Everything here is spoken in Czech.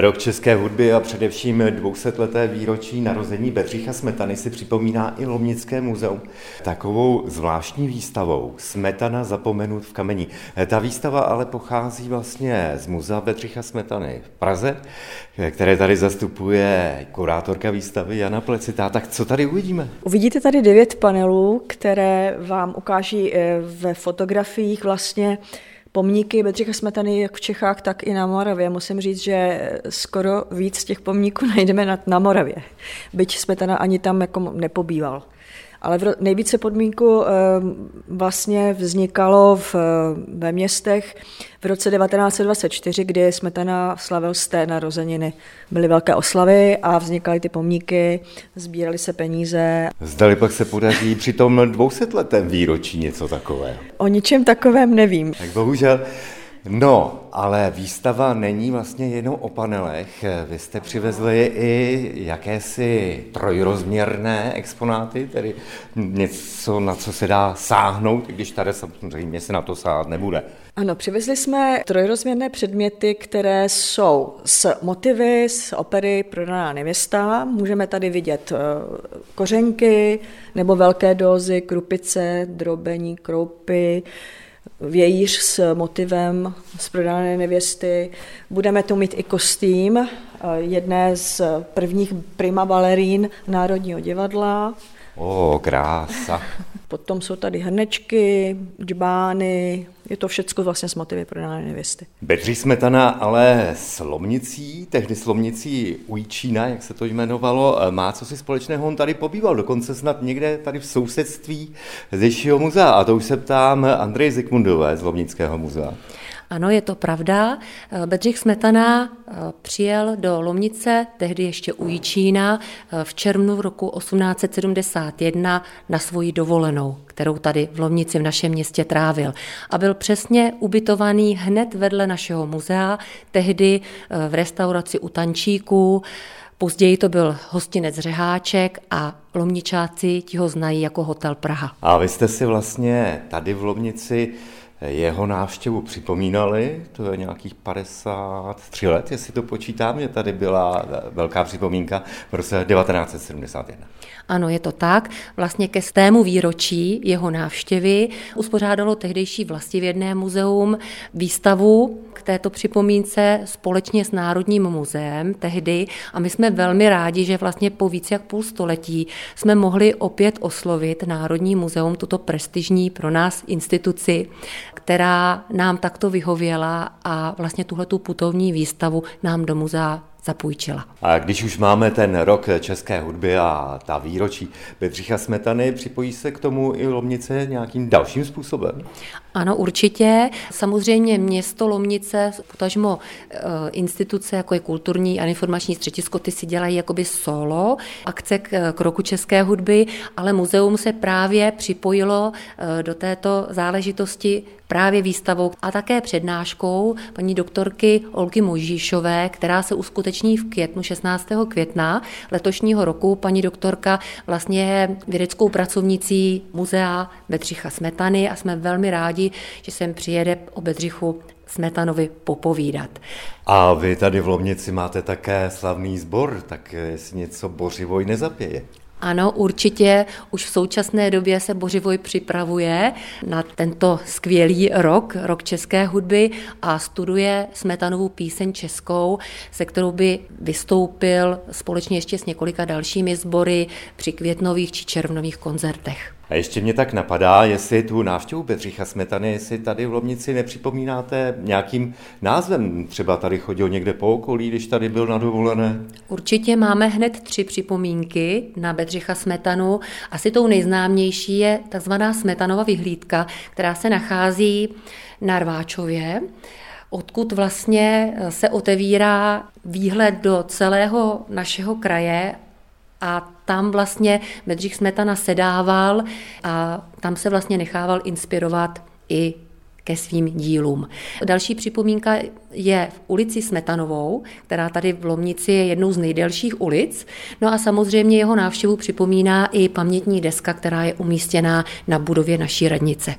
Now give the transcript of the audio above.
Rok české hudby a především 200-leté výročí narození Bedřicha Smetany si připomíná i Lomnické muzeum takovou zvláštní výstavou Smetana zapomenut v kamení. Ta výstava ale pochází vlastně z muzea Bedřicha Smetany v Praze, které tady zastupuje kurátorka výstavy Jana Plecitá. Tak co tady uvidíme? Uvidíte tady devět panelů, které vám ukáží eh, ve fotografiích vlastně pomníky Bedřicha Smetany jak v Čechách, tak i na Moravě. Musím říct, že skoro víc těch pomníků najdeme na, na Moravě, byť Smetana ani tam jako nepobýval. Ale nejvíce podmínku eh, vlastně vznikalo v, ve městech v roce 1924, kdy Smetana slavil z té narozeniny. Byly velké oslavy a vznikaly ty pomníky, sbíraly se peníze. Zdali pak se podaří při tom 200-letém výročí něco takového? O ničem takovém nevím. Tak bohužel No, ale výstava není vlastně jenom o panelech. Vy jste přivezli i jakési trojrozměrné exponáty, tedy něco, na co se dá sáhnout, když tady samozřejmě se na to sát nebude. Ano, přivezli jsme trojrozměrné předměty, které jsou z motivy z opery Prodaná nevěsta. Můžeme tady vidět eh, kořenky nebo velké dózy, krupice, drobení, kroupy, vějíř s motivem z prodané nevěsty. Budeme tu mít i kostým, eh, jedné z prvních prima balerín Národního divadla. O, krása. Potom jsou tady hrnečky, džbány, je to všechno vlastně s motivy prodané nevěsty. Bedřich Smetana ale s Lomnicí, tehdy s Lomnicí Ujčína, jak se to jmenovalo, má co si společného, on tady pobýval, dokonce snad někde tady v sousedství Zešiho muzea. A to už se ptám Andreje Zikmundové z Lomnického muzea. Ano, je to pravda. Bedřich Smetana eh, přijel do Lomnice, tehdy ještě u Jičína, eh, v červnu roku 1871 na svoji dovolenou, kterou tady v Lomnici v našem městě trávil. A byl přesně ubytovaný hned vedle našeho muzea, tehdy eh, v restauraci u Tančíků. Později to byl hostinec Řeháček a Lomničáci ti ho znají jako Hotel Praha. A vy jste si vlastně tady v Lomnici jeho návštěvu připomínali, to je nějakých 53 let, jestli to počítám, že tady byla velká připomínka v roce 1971. Ano, je to tak. Vlastně ke stému výročí jeho návštěvy uspořádalo tehdejší vlastivědné muzeum výstavu k této připomínce společně s Národním muzeem tehdy a my jsme velmi rádi, že vlastně po více jak půl století jsme mohli opět oslovit Národní muzeum, tuto prestižní pro nás instituci, která nám takto vyhověla a vlastně tuhle tu putovní výstavu nám do muzea zapůjčila. A když už máme ten rok české hudby a ta výročí Bedřicha Smetany, připojí se k tomu i Lomnice nějakým dalším způsobem? Ano, určitě. Samozřejmě město Lomnice, potažmo eh, instituce, jako je kulturní a informační středisko, ty si dělají jakoby solo akce k, k roku české hudby, ale muzeum se právě připojilo eh, do této záležitosti právě výstavou a také přednáškou paní doktorky Olky Možíšové, která se uskuteční v květnu, 16. května letošního roku. Paní doktorka vlastně je vědeckou pracovnicí muzea Bedřicha Smetany a jsme velmi rádi, že sem přijede o Bedřichu Smetanovi popovídat. A vy tady v Lomnici máte také slavný sbor, tak jestli něco Bořivoj nezapěje. Ano, určitě už v současné době se Bořivoj připravuje na tento skvělý rok, rok české hudby a studuje Smetanovou píseň českou, se kterou by vystoupil společně ještě s několika dalšími sbory při květnových či červnových koncertech. A ještě mě tak napadá, jestli tu návštěvu Bedřicha Smetany, jestli tady v Lomnici nepřipomínáte nějakým názvem. Třeba tady chodil někde po okolí, když tady byl na dovolené. Určitě máme hned tři připomínky na Bedřicha Smetanu. Asi tou nejznámější je takzvaná Smetanova vyhlídka, která se nachází na Rváčově odkud vlastně se otevírá výhled do celého našeho kraje a tam vlastně Bedřich Smetana sedával a tam se vlastně nechával inspirovat i ke svým dílům. Další připomínka je v ulici Smetanovou, která tady v Lomnici je jednou z nejdelších ulic. No a samozřejmě jeho návštěvu připomíná i pamětní deska, která je umístěná na budově naší radnice.